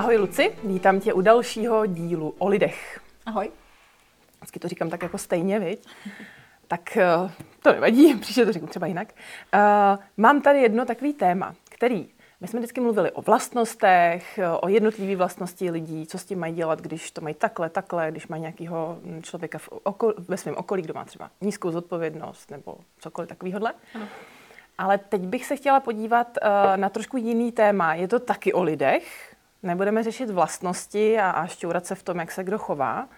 Ahoj Luci, vítám tě u dalšího dílu o lidech. Ahoj. Vždycky to říkám tak jako stejně, viď? Tak eh, to nevadí, příště to řeknu třeba jinak. Uh, mám tady jedno takový téma, který my jsme vždycky mluvili o vlastnostech, o jednotlivé vlastnosti lidí, co s tím mají dělat, když to mají takhle, takhle, když mají nějakého člověka v okol, ve svém okolí, kdo má třeba nízkou zodpovědnost nebo cokoliv takového. Ale teď bych se chtěla podívat uh, na trošku jiný téma. Je to taky o lidech, Nebudeme řešit vlastnosti a, a šťourat se v tom, jak se kdo chová,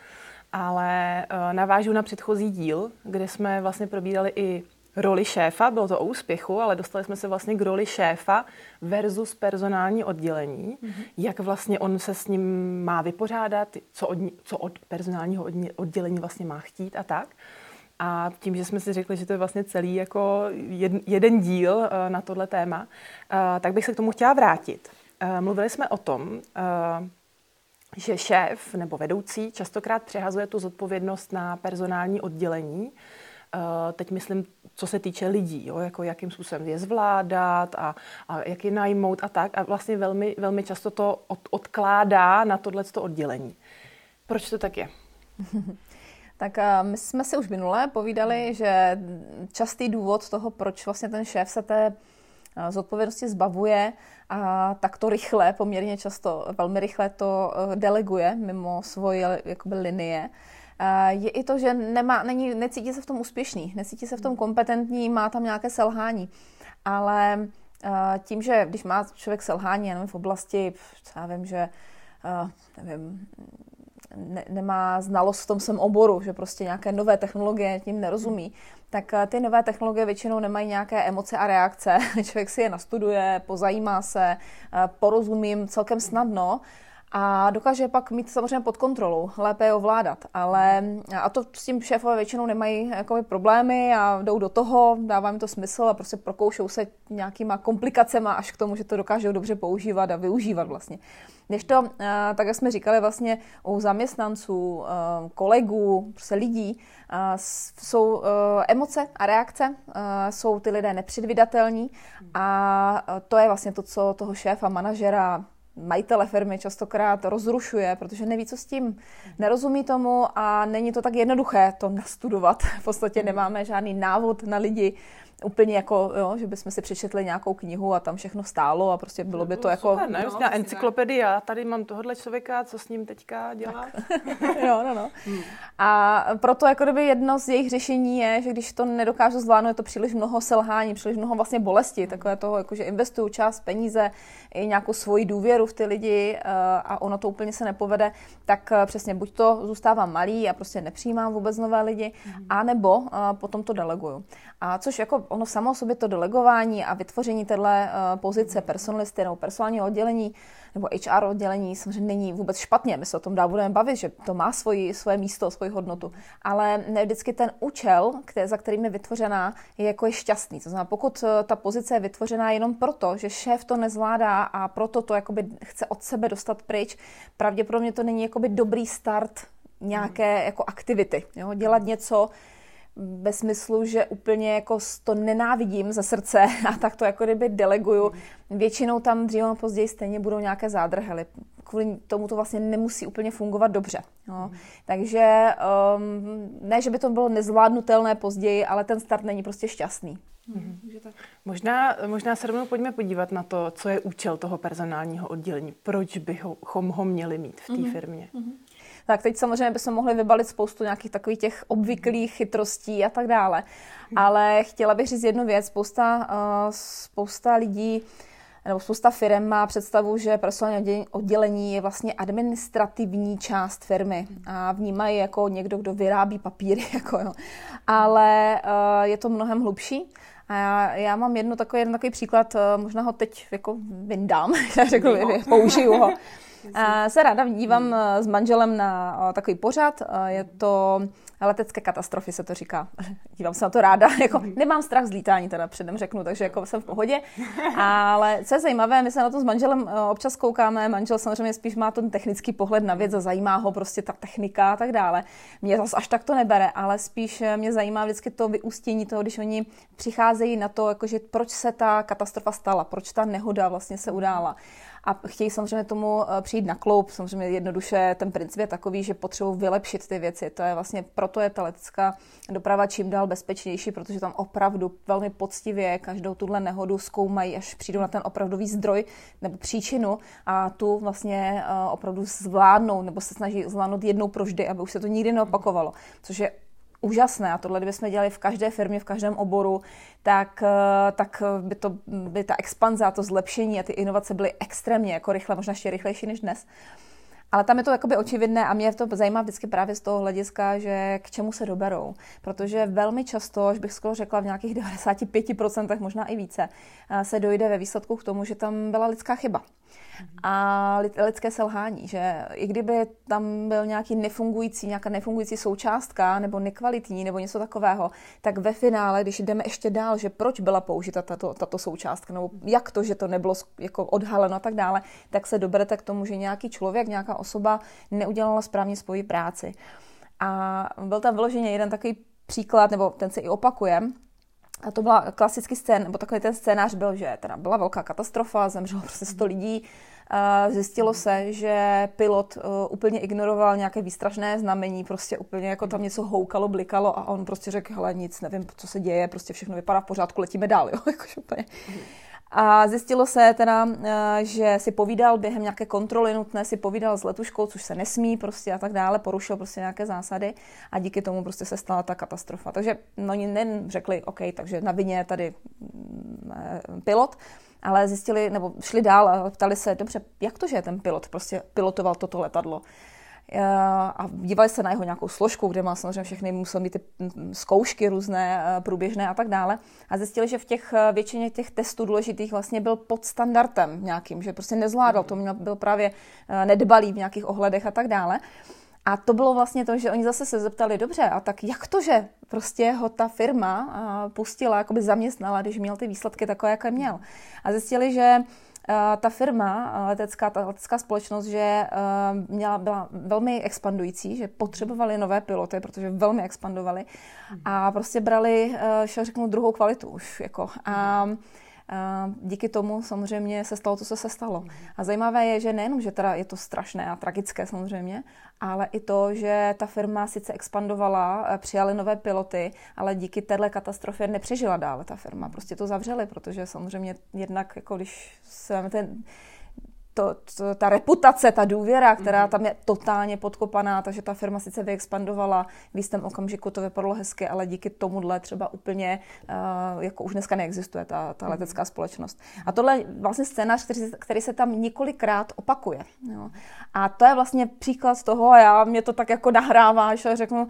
ale uh, navážu na předchozí díl, kde jsme vlastně probírali i roli šéfa, bylo to o úspěchu, ale dostali jsme se vlastně k roli šéfa versus personální oddělení, mm-hmm. jak vlastně on se s ním má vypořádat, co od, co od personálního oddělení vlastně má chtít a tak. A tím, že jsme si řekli, že to je vlastně celý jako jeden, jeden díl uh, na tohle téma, uh, tak bych se k tomu chtěla vrátit. Eh, mluvili jsme o tom, eh, že šéf nebo vedoucí častokrát přehazuje tu zodpovědnost na personální oddělení. Eh, teď myslím, co se týče lidí, jo, jako jakým způsobem je zvládat a, a jak je najmout a tak. A vlastně velmi, velmi často to od, odkládá na tohleto oddělení. Proč to tak je? Tak my jsme si už minule povídali, že častý důvod toho, proč vlastně ten šéf se té z odpovědnosti zbavuje a takto rychle, poměrně často, velmi rychle to eh, deleguje mimo svoje jakoby, linie, je i to, že nemá, není, necítí se v tom úspěšný, necítí se v tom kompetentní, má tam nějaké selhání. Ale eh, tím, že když má člověk selhání jenom v oblasti, já vím, že eh, nevím, ne, nemá znalost v tom svém oboru, že prostě nějaké nové technologie tím nerozumí, tak eh, ty nové technologie většinou nemají nějaké emoce a reakce. Člověk si je nastuduje, pozajímá se, eh, porozumím celkem snadno a dokáže pak mít samozřejmě pod kontrolou, lépe je ovládat. Ale, a to s tím šéfové většinou nemají jakoby problémy a jdou do toho, dává jim to smysl a prostě prokoušou se nějakýma komplikacemi až k tomu, že to dokážou dobře používat a využívat vlastně. Když to, eh, tak jak jsme říkali vlastně u zaměstnanců, eh, kolegů, prostě lidí, eh, jsou emoce a reakce, jsou ty lidé nepředvydatelní a to je vlastně to, co toho šéfa, manažera, majitele firmy častokrát rozrušuje, protože neví, co s tím. Nerozumí tomu a není to tak jednoduché to nastudovat. V podstatě nemáme žádný návod na lidi, úplně jako, jo, že bychom si přečetli nějakou knihu a tam všechno stálo a prostě bylo by to jako... Super, ne? No, encyklopedii, já tady mám tohohle člověka, co s ním teďka dělá. jo, no, no. Hmm. A proto jako kdyby jedno z jejich řešení je, že když to nedokážu zvládnout, je to příliš mnoho selhání, příliš mnoho vlastně bolesti, takové toho, jako že investuju čas, peníze, i nějakou svoji důvěru v ty lidi eh, a ono to úplně se nepovede, tak eh, přesně buď to zůstávám malý a prostě nepřijímám vůbec nové lidi, hmm. anebo eh, potom to deleguju. A což jako ono samo o sobě to delegování a vytvoření této uh, pozice personalisty nebo personálního oddělení nebo HR oddělení samozřejmě není vůbec špatně. My se o tom dál budeme bavit, že to má svoji, svoje místo, svoji hodnotu. Ale ne vždycky ten účel, který, za kterým je vytvořená, je jako je šťastný. To znamená, pokud eh, ta pozice je vytvořená jenom proto, že šéf to nezvládá a proto to jakoby chce od sebe dostat pryč, pravděpodobně to není jakoby dobrý start nějaké jako aktivity. Jo? Dělat něco, ve smyslu, že úplně jako to nenávidím ze srdce a tak to jako kdyby deleguju. Většinou tam dříve nebo později stejně budou nějaké zádrhely. Kvůli tomu to vlastně nemusí úplně fungovat dobře. No. Mm. Takže um, ne, že by to bylo nezvládnutelné později, ale ten start není prostě šťastný. Mm. Možná, možná se rovnou pojďme podívat na to, co je účel toho personálního oddělení. Proč bychom ho měli mít v té mm. firmě? Mm. Tak teď samozřejmě bychom mohli vybalit spoustu nějakých takových těch obvyklých chytrostí a tak dále. Ale chtěla bych říct jednu věc. Spousta, uh, spousta lidí nebo spousta firm má představu, že personální oddělení je vlastně administrativní část firmy a vnímají jako někdo, kdo vyrábí papíry. Jako jo. Ale uh, je to mnohem hlubší. A já, já mám jedno takový, jeden takový příklad, uh, možná ho teď jako vyndám, já řeknu, použiju ho. Uh, se ráda dívám s manželem na takový pořad. Je to letecké katastrofy se to říká. Dívám se na to ráda. Jako, nemám strach z lítání, teda předem řeknu, takže jako jsem v pohodě. Ale co je zajímavé, my se na to s manželem eh, občas koukáme. Manžel samozřejmě spíš má ten technický pohled na věc a zajímá ho prostě ta technika a tak dále. Mě zase až tak to nebere, ale spíš eh, mě zajímá vždycky to vyústění toho, když oni přicházejí na to, jakože proč se ta katastrofa stala, proč ta nehoda vlastně se udála a chtějí samozřejmě tomu eh, přijít na kloup. Samozřejmě jednoduše ten princip je takový, že potřebují vylepšit ty věci. To je vlastně, proto je ta letecká doprava čím dál bezpečnější, protože tam opravdu velmi poctivě každou tuhle nehodu zkoumají, až přijdou na ten opravdový zdroj nebo příčinu a tu vlastně eh, opravdu zvládnou nebo se snaží zvládnout jednou provždy, aby už se to nikdy neopakovalo, což je úžasné a tohle, kdybychom dělali v každé firmě, v každém oboru, tak, eh, tak by, to, by ta expanze a to zlepšení a ty inovace byly extrémně jako rychle, možná ještě rychlejší než dnes. Ale tam je to jakoby očividné a mě to zajímá vždycky právě z toho hlediska, že k čemu se doberou. Protože velmi často, až bych skoro řekla v nějakých 95%, možná i více, eh, se dojde ve výsledku k tomu, že tam byla lidská chyba a lidské selhání, že i kdyby tam byl nějaký nefungující, nějaká nefungující součástka nebo nekvalitní nebo něco takového, tak ve finále, když jdeme ještě dál, že proč byla použita tato, tato součástka, nebo jak to, že to nebylo jako odhaleno a tak dále, tak se doberete k tomu, že nějaký člověk, nějaká osoba neudělala správně svoji práci. A byl tam vyloženě jeden takový příklad, nebo ten se i opakuje, a to byla klasický scén, nebo takový ten scénář byl, že teda byla velká katastrofa, zemřelo prostě 100 lidí. Zjistilo se, že pilot uh, úplně ignoroval nějaké výstražné znamení, prostě úplně jako tam něco houkalo, blikalo a on prostě řekl, hele nic, nevím, co se děje, prostě všechno vypadá v pořádku, letíme dál, jo, jakože úplně. A zjistilo se teda, eh, že si povídal během nějaké kontroly nutné, si povídal s letuškou, což se nesmí prostě a tak dále, porušil prostě nějaké zásady a díky tomu prostě se stala ta katastrofa. Takže no, oni nejen řekli, OK, takže na vině je tady mm, eh, pilot, ale zjistili, nebo šli dál a ptali se, dobře, jak to, že ten pilot prostě pilotoval toto letadlo? Eh, a dívali se na jeho nějakou složku, kde má samozřejmě všechny, musel mít ty mm, zkoušky různé, eh, průběžné a tak dále. A zjistili, že v těch eh, většině těch testů důležitých vlastně byl pod standardem nějakým, že prostě nezvládal, to byl právě nedbalý v nějakých ohledech a tak dále. A to bylo vlastně to, že oni zase se zeptali, dobře, a tak jak to, že prostě ho ta firma pustila, jakoby zaměstnala, když měl ty výsledky takové, jaké měl. A zjistili, že ta firma, eh, letecká, ta letecká společnost, že eh, měla, byla velmi expandující, že potřebovali nové piloty, protože velmi expandovali a prostě brali, šel řeknu, druhou kvalitu už. Jako. A díky tomu samozřejmě se stalo to, co se stalo. A zajímavé je, že nejenom, že teda je to strašné a tragické samozřejmě, ale i to, že ta firma sice expandovala, přijali nové piloty, ale díky téhle katastrofě nepřežila dále ta firma. Prostě to zavřeli, protože samozřejmě jednak, jako když se ten to, to, ta reputace, ta důvěra, která mhm. tam je totálně podkopaná, takže ta firma sice vyexpandovala, v jistém okamžiku to vypadalo hezky, ale díky tomuhle třeba úplně, uh, jako už dneska neexistuje ta, ta mhm. letecká společnost. A tohle je vlastně scénář, který, který se tam několikrát opakuje. Jo. A to je vlastně příklad toho, a já mě to tak jako nahrává, že řeknu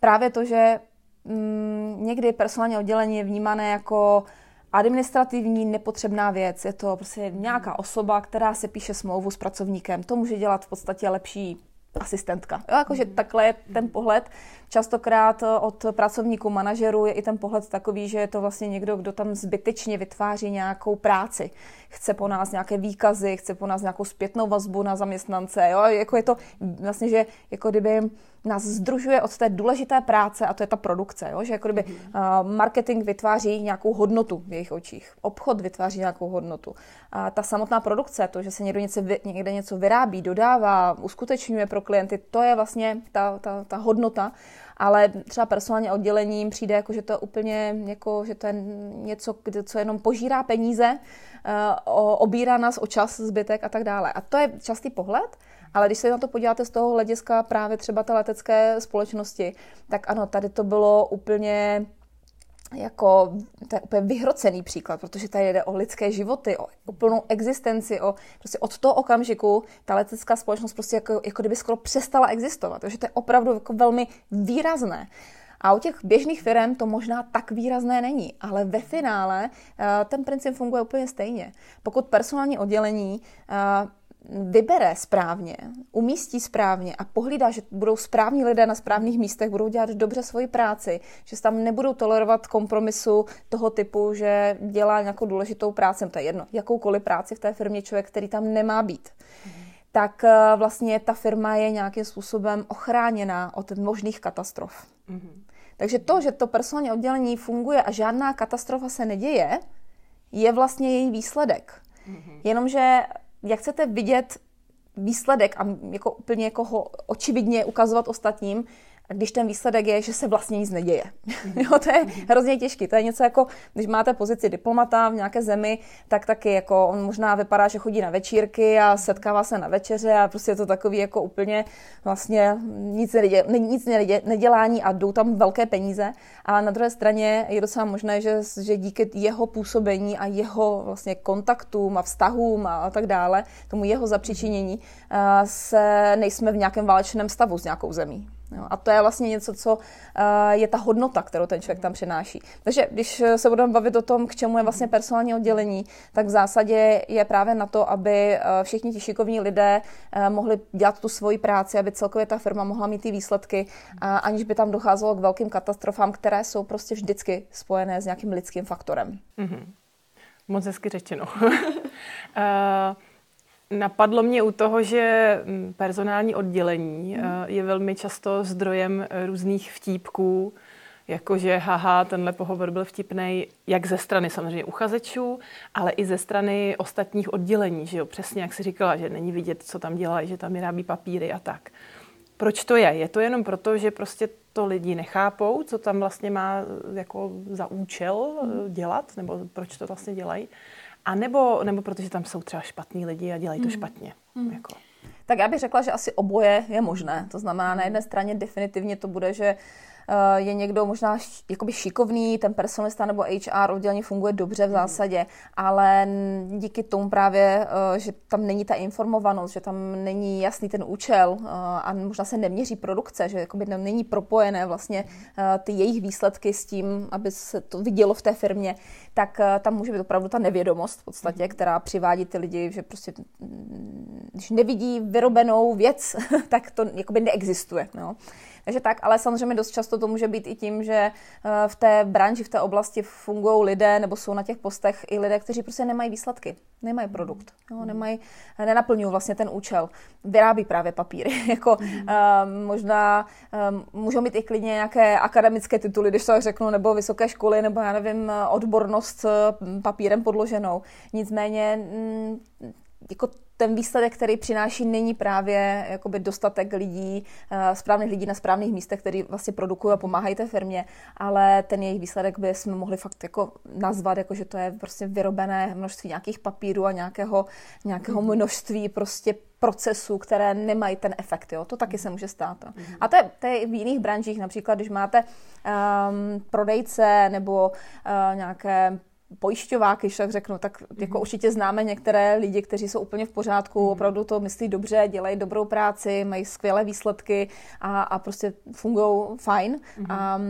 právě to, že mm, někdy personální oddělení je vnímané jako administrativní nepotřebná věc. Je to prostě nějaká osoba, která se píše smlouvu s pracovníkem. To může dělat v podstatě lepší asistentka. Jo, jakože takhle je ten pohled. Častokrát od pracovníků, manažerů je i ten pohled takový, že je to vlastně někdo, kdo tam zbytečně vytváří nějakou práci. Chce po nás nějaké výkazy, chce po nás nějakou zpětnou vazbu na zaměstnance. Jo? Jako je to vlastně, že jako kdyby nás združuje od té důležité práce a to je ta produkce. Jo? Že jako kdyby uh, marketing vytváří nějakou hodnotu v jejich očích, obchod vytváří nějakou hodnotu. A ta samotná produkce, to, že se někdo něco, někde něco vyrábí, dodává, uskutečňuje pro klienty, to je vlastně ta, ta, ta hodnota ale třeba personálně oddělením přijde jako, že to je úplně jako, že to je něco, co jenom požírá peníze, obírá nás o čas, zbytek a tak dále. A to je častý pohled, ale když se na to podíváte z toho hlediska právě třeba té letecké společnosti, tak ano, tady to bylo úplně jako, to je úplně vyhrocený příklad, protože tady jde o lidské životy, o úplnou existenci, o prostě od toho okamžiku ta letecká společnost prostě jako, jako kdyby skoro přestala existovat. Takže to je opravdu jako velmi výrazné. A u těch běžných firm to možná tak výrazné není, ale ve finále uh, ten princip funguje úplně stejně. Pokud personální oddělení uh, vybere správně, umístí správně a pohlídá, že budou správní lidé na správných místech, budou dělat dobře svoji práci, že se tam nebudou tolerovat kompromisu toho typu, že dělá nějakou důležitou práci, to je jedno, jakoukoliv práci v té firmě člověk, který tam nemá být. Mm. tak eh, vlastně ta firma je nějakým způsobem ochráněná od možných katastrof. Mm. Takže to, že to personální oddělení funguje a žádná katastrofa se neděje, je vlastně její výsledek. Mm-hmm. Jenomže jak chcete vidět výsledek a jako úplně jako ho očividně ukazovat ostatním, když ten výsledek je, že se vlastně nic neděje. jo, to je hrozně těžké. To je něco jako, když máte pozici diplomata v nějaké zemi, tak taky jako on možná vypadá, že chodí na večírky a setkává se na večeře a prostě je to takový jako úplně vlastně nic, nedělá, nic nedělání a jdou tam velké peníze. A na druhé straně je docela možné, že, že díky jeho působení a jeho vlastně kontaktům a vztahům a, a tak dále, tomu jeho zapříčinění, se nejsme v nějakém válečném stavu s nějakou zemí. Jo, a to je vlastně něco, co uh, je ta hodnota, kterou ten člověk tam přináší. Takže když se budeme bavit o tom, k čemu je vlastně personální oddělení, tak v zásadě je právě na to, aby uh, všichni ti šikovní lidé uh, mohli dělat tu svoji práci, aby celkově ta firma mohla mít ty výsledky, aniž by tam docházelo k velkým katastrofám, které jsou prostě vždycky spojené s nějakým lidským faktorem. Mm-hmm. Moc hezky řečeno. uh... Napadlo mě u toho, že mm, personální oddělení mm. je velmi často zdrojem eh, různých vtípků, jakože haha, tenhle pohovor byl vtipný, jak ze strany samozřejmě uchazečů, ale i ze strany ostatních oddělení, že jo, přesně jak si říkala, že není vidět, co tam dělají, že tam vyrábí papíry a tak. Proč to je? Je to jenom proto, že prostě to lidi nechápou, co tam vlastně má jako za účel mm. dělat, nebo proč to vlastně dělají? A nebo, nebo protože tam jsou třeba špatní lidi a dělají to hmm. špatně. Hmm. Jako. Tak já bych řekla, že asi oboje je možné. To znamená, na jedné straně definitivně to bude, že Eh, je někdo možná jakoby šikovný, ten personalista nebo HR oddělení funguje dobře v mhm. zásadě, ale díky tomu právě, eh, že tam není ta informovanost, že tam není jasný ten účel eh, a možná se neměří produkce, že jakoby není propojené vlastně ty jejich výsledky s tím, aby se to vidělo v té firmě, tak tam může být opravdu ta nevědomost v podstatě, mhm. která přivádí ty lidi, že prostě mm, když nevidí vyrobenou věc, tak to jakoby neexistuje. No. Takže tak, ale samozřejmě dost často to může být i tím, že eh, v té branži, v té oblasti fungují lidé nebo jsou na těch postech i lidé, kteří prostě nemají výsledky, nemají produkt, jo, hmm. nemají, nenaplňují vlastně ten účel. Vyrábí právě papíry. jako, mm. uh, možná um, můžou mít i klidně nějaké akademické tituly, když to tak řeknu, nebo vysoké školy, nebo já nevím, odbornost papírem podloženou. Nicméně mm, jako ten výsledek, který přináší, není právě jakoby dostatek lidí, uh, správných lidí na správných místech, který vlastně produkují a pomáhají té firmě, ale ten jejich výsledek by jsme mohli fakt jako nazvat, jako že to je prostě vyrobené množství nějakých papírů a nějakého, nějakého mhm. množství prostě procesů, které nemají ten efekt. Jo? To taky se může stát. Mm-hmm. A to je, to je v jiných branžích, například když máte um, prodejce nebo uh, nějaké pojišťováky, když tak řeknu, tak jako mm-hmm. určitě známe některé lidi, kteří jsou úplně v pořádku, mm-hmm. opravdu to myslí dobře, dělají dobrou práci, mají skvělé výsledky a, a prostě fungují fajn mm-hmm. a,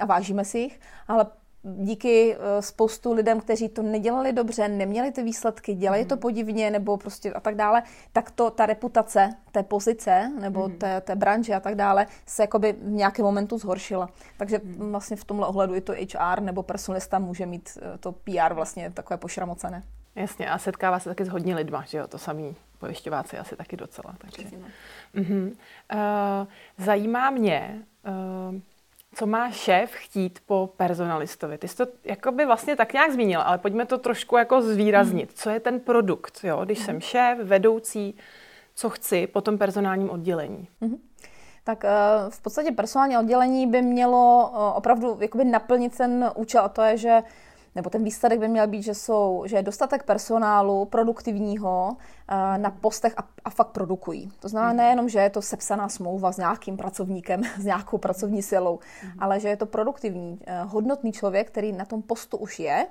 a vážíme si jich, ale díky eh, spoustu lidem, kteří to nedělali dobře, neměli ty výsledky, dělají mm. to mhm. podivně nebo prostě a tak dále, tak to ta reputace té pozice nebo mm. té, té branže a tak dále se jakoby v nějakém momentu zhoršila. Takže mm. vlastně v tomhle ohledu i to HR nebo personalista může mít eh, to PR vlastně takové pošramocené. Jasně a setkává se taky s hodně lidma, že jo, to samý pojišťováci asi taky docela. Takže. Mm-hmm. Uh, zajímá mě, uh, co má šéf chtít po personalistovi. Ty jsi to jakoby vlastně tak nějak zmínil, ale pojďme to trošku jako zvýraznit. Mm. Co je ten produkt, jo? když mm. jsem šéf, vedoucí, co chci po tom personálním oddělení? Mm. Tak v podstatě personální oddělení by mělo opravdu jakoby naplnit ten účel a to je, že nebo ten výsledek by měl být, že, jsou, že je dostatek personálu produktivního eh, na postech a, a fakt produkují. To znamená mhm. nejenom, že je to sepsaná smlouva s nějakým pracovníkem, s nějakou pracovní silou, mm. ale že je to produktivní, eh, hodnotný člověk, který na tom postu už je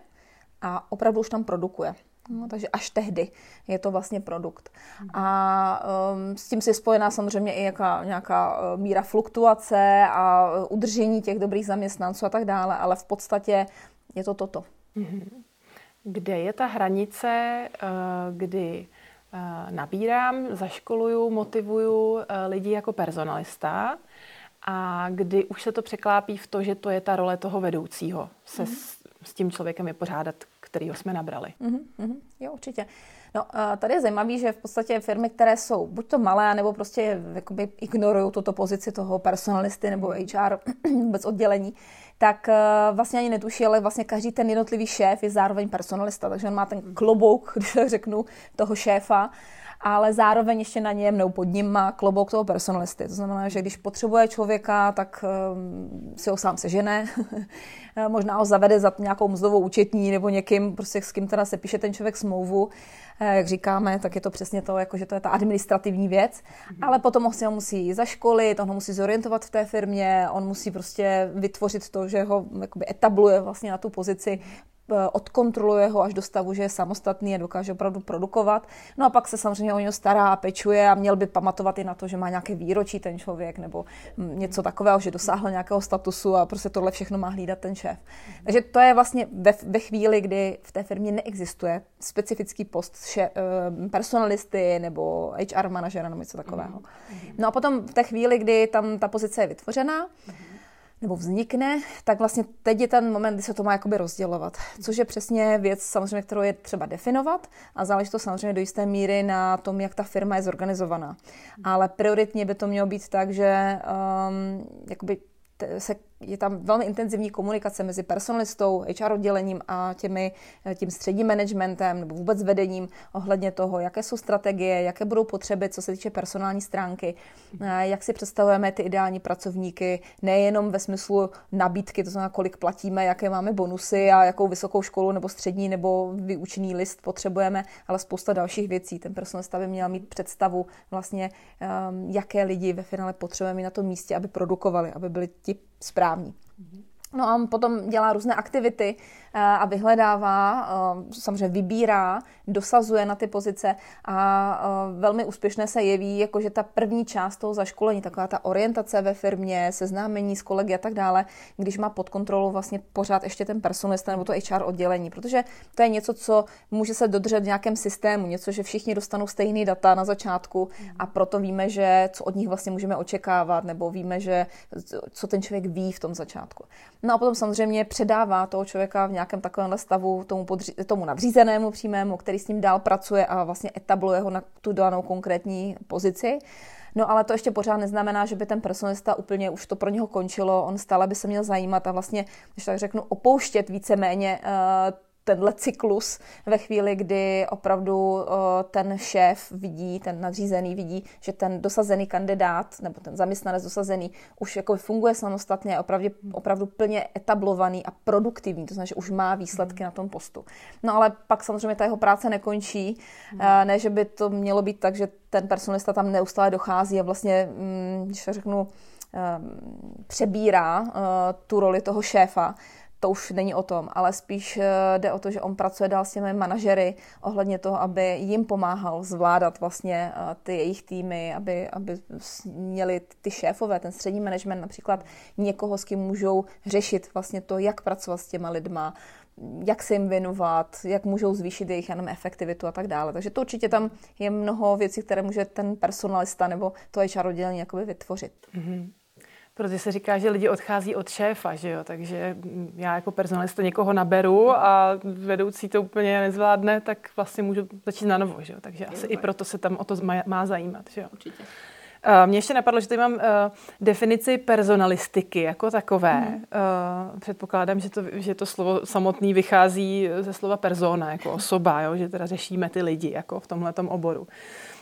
a opravdu už tam produkuje. No, takže až tehdy je to vlastně produkt. Mhm. A um, s tím si je spojená samozřejmě i jaká, nějaká uh, míra fluktuace a udržení těch dobrých zaměstnanců a tak dále, ale v podstatě je to toto. Mhm. Kde je ta hranice, eh, kdy eh, nabírám, zaškoluju, motivuju eh, lidi jako personalista a kdy už se to překlápí v to, že to je ta role toho vedoucího, se mm-hmm. s, s tím člověkem vypořádat, kterýho jsme nabrali. Mm-hmm. Jo, určitě. No, tady je zajímavé, že v podstatě firmy, které jsou buď to malé, nebo prostě jakoby ignorují tuto pozici toho personalisty nebo HR vůbec oddělení, tak vlastně ani netuší, ale vlastně každý ten jednotlivý šéf je zároveň personalista, takže on má ten klobouk, když řeknu, toho šéfa ale zároveň ještě na něm nebo pod ním má klobouk toho personalisty. To znamená, že když potřebuje člověka, tak um, si ho sám sežene, možná ho zavede za nějakou mzdovou účetní nebo někým, prostě s kým teda se píše ten člověk smlouvu, eh, jak říkáme, tak je to přesně to, jako že to je ta administrativní věc, mm-hmm. ale potom ho si ho musí zaškolit, on ho musí zorientovat v té firmě, on musí prostě vytvořit to, že ho jakoby etabluje vlastně na tu pozici odkontroluje ho až do stavu, že je samostatný a dokáže opravdu produkovat. No a pak se samozřejmě o něj stará a pečuje a měl by pamatovat i na to, že má nějaké výročí ten člověk nebo něco takového, že dosáhl nějakého statusu a prostě tohle všechno má hlídat ten šéf. Takže to je vlastně ve, ve chvíli, kdy v té firmě neexistuje specifický post še, eh, personalisty nebo HR manažera nebo něco takového. No a potom v té chvíli, kdy tam ta pozice je vytvořená, nebo vznikne, tak vlastně teď je ten moment, kdy se to má jakoby rozdělovat. Což je přesně věc, samozřejmě, kterou je třeba definovat a záleží to samozřejmě do jisté míry na tom, jak ta firma je zorganizovaná. Ale prioritně by to mělo být tak, že um, jakoby se je tam velmi intenzivní komunikace mezi personalistou, HR oddělením a těmi, eh, tím středním managementem nebo vůbec vedením ohledně toho, jaké jsou strategie, jaké budou potřeby, co se týče personální stránky, eh, jak si představujeme ty ideální pracovníky, nejenom ve smyslu nabídky, to znamená, kolik platíme, jaké máme bonusy a jakou vysokou školu nebo střední nebo vyučený list potřebujeme, ale spousta dalších věcí. Ten personalista by měl mít představu vlastně, ehm, jaké lidi ve finále potřebujeme na tom místě, aby produkovali, aby byli ti správní. 嗯。No a potom dělá různé aktivity, Eh, a vyhledává, eh, samozřejmě vybírá, dosazuje na ty pozice a eh, velmi úspěšné se jeví, jakože ta první část toho zaškolení, taková ta orientace ve firmě, seznámení s kolegy a tak dále, když má pod kontrolou vlastně pořád ještě ten personalista nebo to HR oddělení, protože to je něco, co může se dodržet v nějakém systému, něco, že všichni dostanou stejný data na začátku a proto víme, že co od nich vlastně můžeme očekávat, nebo víme, že co ten člověk ví v tom začátku. No a potom samozřejmě předává toho člověka v nějakém takovémhle stavu tomu, podři, tomu nadřízenému přímému, který s ním dál pracuje a vlastně etabluje ho na tu danou konkrétní pozici. No ale to ještě pořád neznamená, že by ten personalista úplně už to pro něho končilo, on stále by se měl zajímat a vlastně, když tak řeknu, opouštět víceméně uh, tenhle cyklus ve chvíli, kdy opravdu ten šéf vidí, ten nadřízený vidí, že ten dosazený kandidát nebo ten zaměstnanec dosazený už jako funguje samostatně, opravdu, opravdu plně etablovaný a produktivní, to znamená, že už má výsledky na tom postu. No ale pak samozřejmě ta jeho práce nekončí, ne, že by to mělo být tak, že ten personalista tam neustále dochází a vlastně, mm, když řeknu, přebírá tu roli toho šéfa, to už není o tom, ale spíš eh, jde o to, že on pracuje dál s těmi manažery ohledně toho, aby jim pomáhal zvládat vlastně eh, ty jejich týmy, aby, aby měli ty šéfové, ten střední management například někoho, s kým můžou řešit vlastně to, jak pracovat s těma lidma, jak se jim věnovat, jak můžou zvýšit jejich jenom efektivitu a tak dále. Takže to určitě tam je mnoho věcí, které může ten personalista nebo to HR oddělení jakoby vytvořit. Mm-hmm. Protože se říká, že lidi odchází od šéfa, že jo? takže já jako personalista někoho naberu a vedoucí to úplně nezvládne, tak vlastně můžu začít na novo. Že jo? Takže asi i proto se tam o to má, má zajímat. Že jo? Určitě. Mně ještě napadlo, že tady mám uh, definici personalistiky jako takové. Hmm. Uh, předpokládám, že to, že to slovo samotný vychází ze slova persona, jako osoba, jo? že teda řešíme ty lidi jako v tomhle oboru.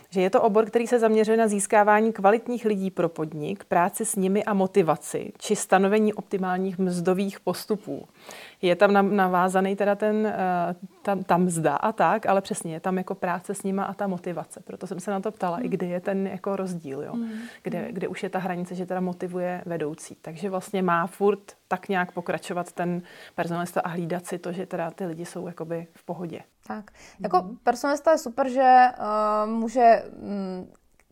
Že je to obor, který se zaměřuje na získávání kvalitních lidí pro podnik, práci s nimi a motivaci, či stanovení optimálních mzdových postupů. Je tam navázaný teda ten, eh, ta, ta mzda a tak, ale přesně je tam jako práce s nima a ta motivace. Proto jsem se na to ptala, mm. i kdy je ten jako rozdíl, jo? Mm. Kde, kde už je ta hranice, že teda motivuje vedoucí. Takže vlastně má furt tak nějak pokračovat ten personalista a hlídat si to, že teda ty lidi jsou jakoby v pohodě. Tak. Jako mm. personalista je super, že uh, může um,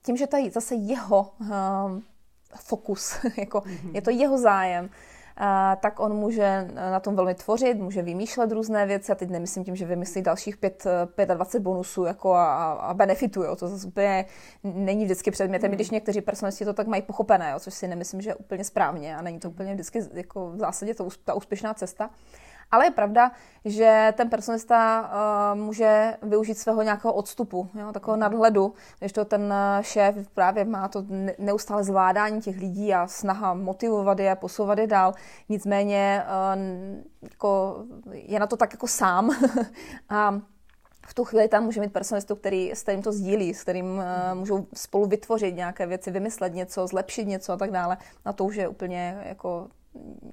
tím, že tady zase jeho uh, fokus, jako mm-hmm. je to jeho zájem, tak on může na tom velmi tvořit, může vymýšlet různé věci. A teď nemyslím tím, že vymyslí dalších 5, 25 bonusů jako a, a benefitů. Jo. To zase úplně není vždycky předmětem, mm. když někteří personalisti to tak mají pochopené, jo, což si nemyslím, že je úplně správně a není to úplně vždycky jako v zásadě to, ta úspěšná cesta. Ale je pravda, že ten personalista uh, může využít svého nějakého odstupu, jo, takového nadhledu, když to ten eh, šéf právě má to neustále zvládání těch lidí a snaha motivovat je, posouvat je dál. Nicméně uh, jako je na to tak jako sám a v tu chvíli tam může mít personalistu, který, s kterým to sdílí, s kterým uh, můžou spolu vytvořit nějaké věci, vymyslet něco, zlepšit něco a tak dále. Na to už je úplně jako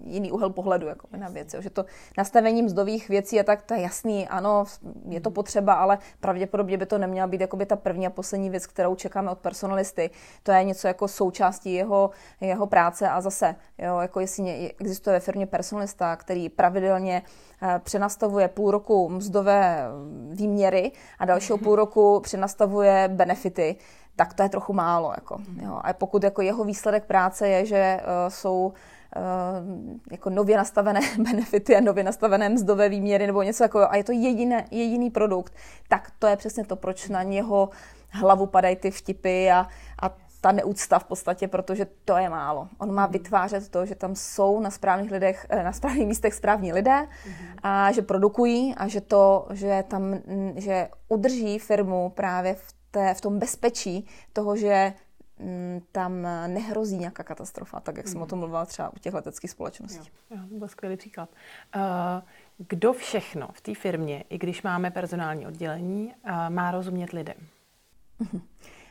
jiný úhel pohledu jako na věc. Že to nastavení mzdových věcí je tak, to je jasný, ano, je to potřeba, ale pravděpodobně by to neměla být jako by ta první a poslední věc, kterou čekáme od personalisty. To je něco jako součástí jeho, jeho práce a zase, jo, jako jestli existuje ve firmě personalista, který pravidelně eh, přenastavuje půl roku mzdové výměry a dalšího půl roku přenastavuje benefity, tak to je trochu málo. Jako, jo. A pokud jako jeho výsledek práce je, že uh, jsou jako nově nastavené benefity a nově nastavené mzdové výměry nebo něco takového. A je to jediné, jediný produkt, tak to je přesně to, proč na něho hlavu padají ty vtipy a, a ta neúcta v podstatě, protože to je málo. On má vytvářet to, že tam jsou na správných, lidech, eh, na správných místech správní lidé a že produkují a že to, že tam, že udrží firmu právě v, té, v tom bezpečí toho, že tam nehrozí nějaká katastrofa, tak jak jsem o tom mhm. mluvila třeba u těch leteckých společností. Jo, jo, to byl skvělý příklad. Uh, kdo všechno v té firmě, i když máme personální oddělení, uh, má rozumět lidem?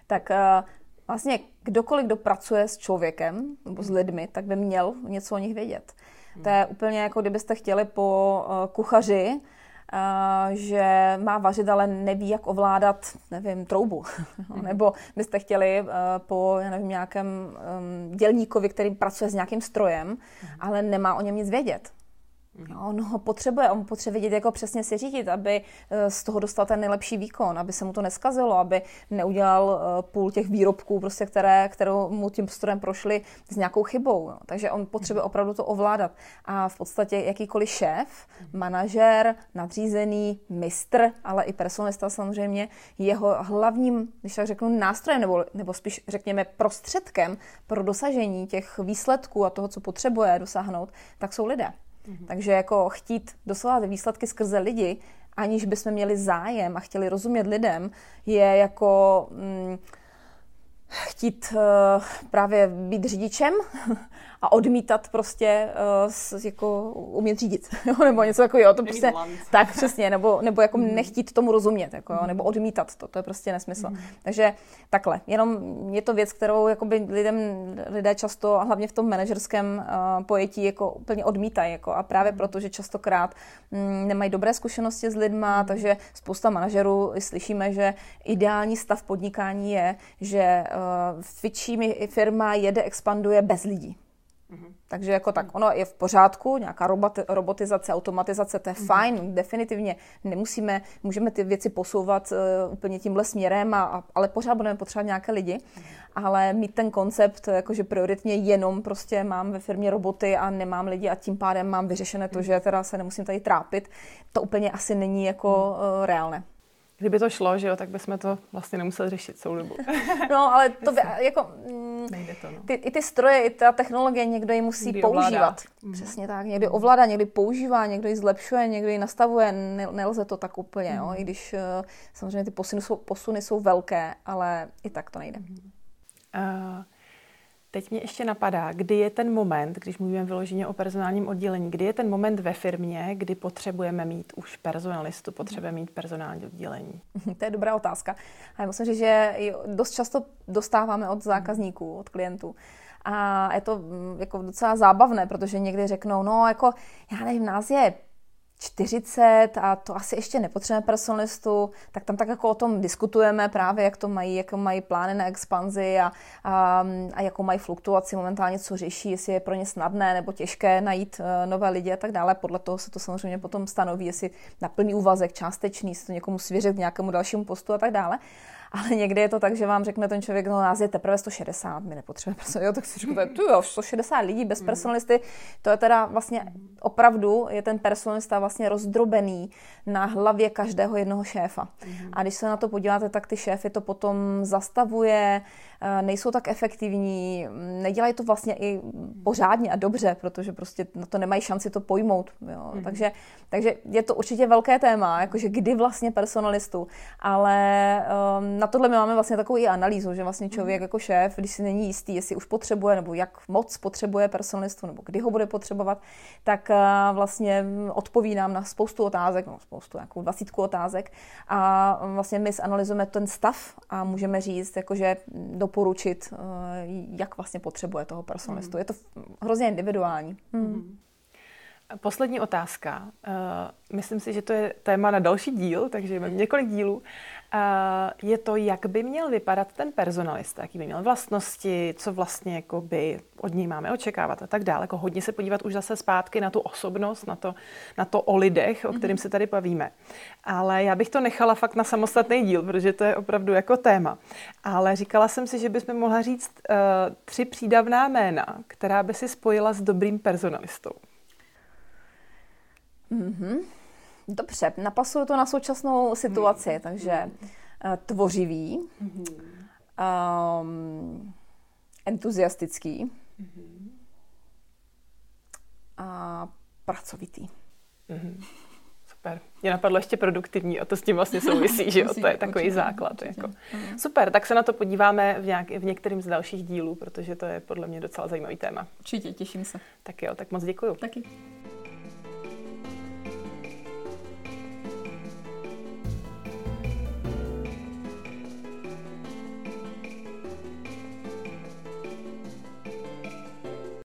tak uh, vlastně kdokoliv, kdo pracuje s člověkem nebo s mhm. lidmi, tak by měl něco o nich vědět. To je úplně jako kdybyste chtěli po kuchaři, že má vařit, ale neví, jak ovládat, nevím, troubu. Mhm. Nebo byste chtěli eh, po, já nevím, nějakém dělníkovi, který pracuje s nějakým strojem, mhm. ale nemá o něm nic vědět. On ho potřebuje, on potřebuje vědět, jako přesně si řídit, aby eh, z toho dostal ten nejlepší výkon, aby se mu to neskazilo, aby neudělal eh, půl těch výrobků, prostě, které, kterou mu tím strojem prošly s nějakou chybou. No. Takže on potřebuje opravdu to ovládat. A v podstatě jakýkoliv šéf, manažer, nadřízený, mistr, ale i personalista samozřejmě, jeho hlavním, když tak řeknu, nástrojem, nebo, nebo spíš řekněme prostředkem pro dosažení těch výsledků a toho, co potřebuje dosáhnout, tak jsou lidé. Mm-hmm. Takže jako chtít dosáhnout výsledky skrze lidi, aniž bychom měli zájem a chtěli rozumět lidem, je jako mm, chtít uh, právě být řidičem a odmítat prostě uh, jako umět řídit, nebo něco jo, to prostě, tak přesně, nebo, nebo jako mm. nechtít tomu rozumět, jako, jo, nebo odmítat to, to je prostě nesmysl. Mm. Takže takhle, jenom je to věc, kterou jakoby lidem, lidé často, a hlavně v tom manažerském uh, pojetí, jako úplně odmítají, jako, a právě mm. proto, že častokrát mm, nemají dobré zkušenosti s lidma, mm. takže spousta manažerů slyšíme, že ideální stav podnikání je, že uh, větší firma jede, expanduje bez lidí. Mm-hmm. Takže jako tak, ono je v pořádku, nějaká roboti, robotizace, automatizace, to je mm-hmm. fajn, definitivně nemusíme, můžeme ty věci posouvat uh, úplně tímhle směrem, a, a, ale pořád budeme potřebovat nějaké lidi. Mm-hmm. Ale mít ten koncept, jakože prioritně jenom prostě mám ve firmě roboty a nemám lidi a tím pádem mám vyřešené to, mm-hmm. že teda se nemusím tady trápit, to úplně asi není jako uh, reálné. Kdyby to šlo, že jo, tak bychom to vlastně nemuseli řešit celou dobu. No, ale to by, jako, mm, Nejde to, no. ty, i ty stroje, i ta technologie, někdo ji musí někdy používat. Ovládá. Mhm. Přesně tak. Někdy ovládá, někdy používá, někdo ji zlepšuje, někdo ji nastavuje. Nelze to tak úplně, mm. jo, i když uh, samozřejmě ty posuny jsou, posuny jsou velké, ale i tak to nejde. Uh, Teď mě ještě napadá, kdy je ten moment, když mluvíme vyloženě o personálním oddělení, kdy je ten moment ve firmě, kdy potřebujeme mít už personalistu, potřebujeme mít personální oddělení? To je dobrá otázka. A já musím říct, že dost často dostáváme od zákazníků, od klientů. A je to mm, jako docela zábavné, protože někdy řeknou, no jako, já nevím, nás je 40 a to asi ještě nepotřebujeme personalistu, tak tam tak jako o tom diskutujeme právě, jak to mají, jak mají plány na expanzi a, a, a jakou mají fluktuaci momentálně, co řeší, jestli je pro ně snadné nebo těžké najít uh, nové lidi a tak dále. Podle toho se to samozřejmě potom stanoví, jestli na plný úvazek, částečný, jestli to někomu svěřit nějakému dalšímu postu a tak dále ale někdy je to tak, že vám řekne ten člověk, no nás je teprve 160, my nepotřebujeme personalisty, tak si řeknete, tu jo, 160 lidí bez mhm. personalisty, to je teda vlastně opravdu, je ten personalista vlastně rozdrobený na hlavě každého jednoho šéfa. Mhm. A když se na to podíváte, tak ty šéfy to potom zastavuje, nejsou tak efektivní, nedělají to vlastně i pořádně a dobře, protože prostě na to nemají šanci to pojmout. Jo. Mm. Takže, takže je to určitě velké téma, jakože kdy vlastně personalistu, ale um, na tohle my máme vlastně takovou i analýzu, že vlastně člověk jako šéf, když si není jistý, jestli už potřebuje nebo jak moc potřebuje personalistu nebo kdy ho bude potřebovat, tak uh, vlastně odpoví nám na spoustu otázek, no spoustu, jako dvacítku otázek a vlastně my zanalizujeme ten stav a můžeme říct, jakože doporučit, uh, jak vlastně potřebuje toho personalistu. Mm. Je to hrozně individuální. Mm. Poslední otázka. Uh, myslím si, že to je téma na další díl, takže mám několik dílů. Eh, je to, jak by měl vypadat ten personalista, jaký by měl vlastnosti, co vlastně jakoby od něj máme očekávat a tak dále. Jako hodně se podívat už zase zpátky na tu osobnost, na to, na to o lidech, o kterým mhm. se tady bavíme. Ale já bych to nechala fakt na samostatný díl, protože to je opravdu jako téma. Ale říkala jsem si, že bychom mohla říct uh, tři přídavná jména, která by si spojila s dobrým personalistou. Mm-hmm. Dobře, napasuju to na současnou situaci, hmm. takže uh, tvořivý, hmm. um, entuziastický hmm. a pracovitý. Hmm. Super. Mě napadlo ještě produktivní a to s tím vlastně souvisí, že jo? To je takový určitě, základ. Určitě. Jako. Hmm. Super, tak se na to podíváme v, nějak, v některým z dalších dílů, protože to je podle mě docela zajímavý téma. Určitě, těším se. Tak jo, tak moc děkuju. Taky.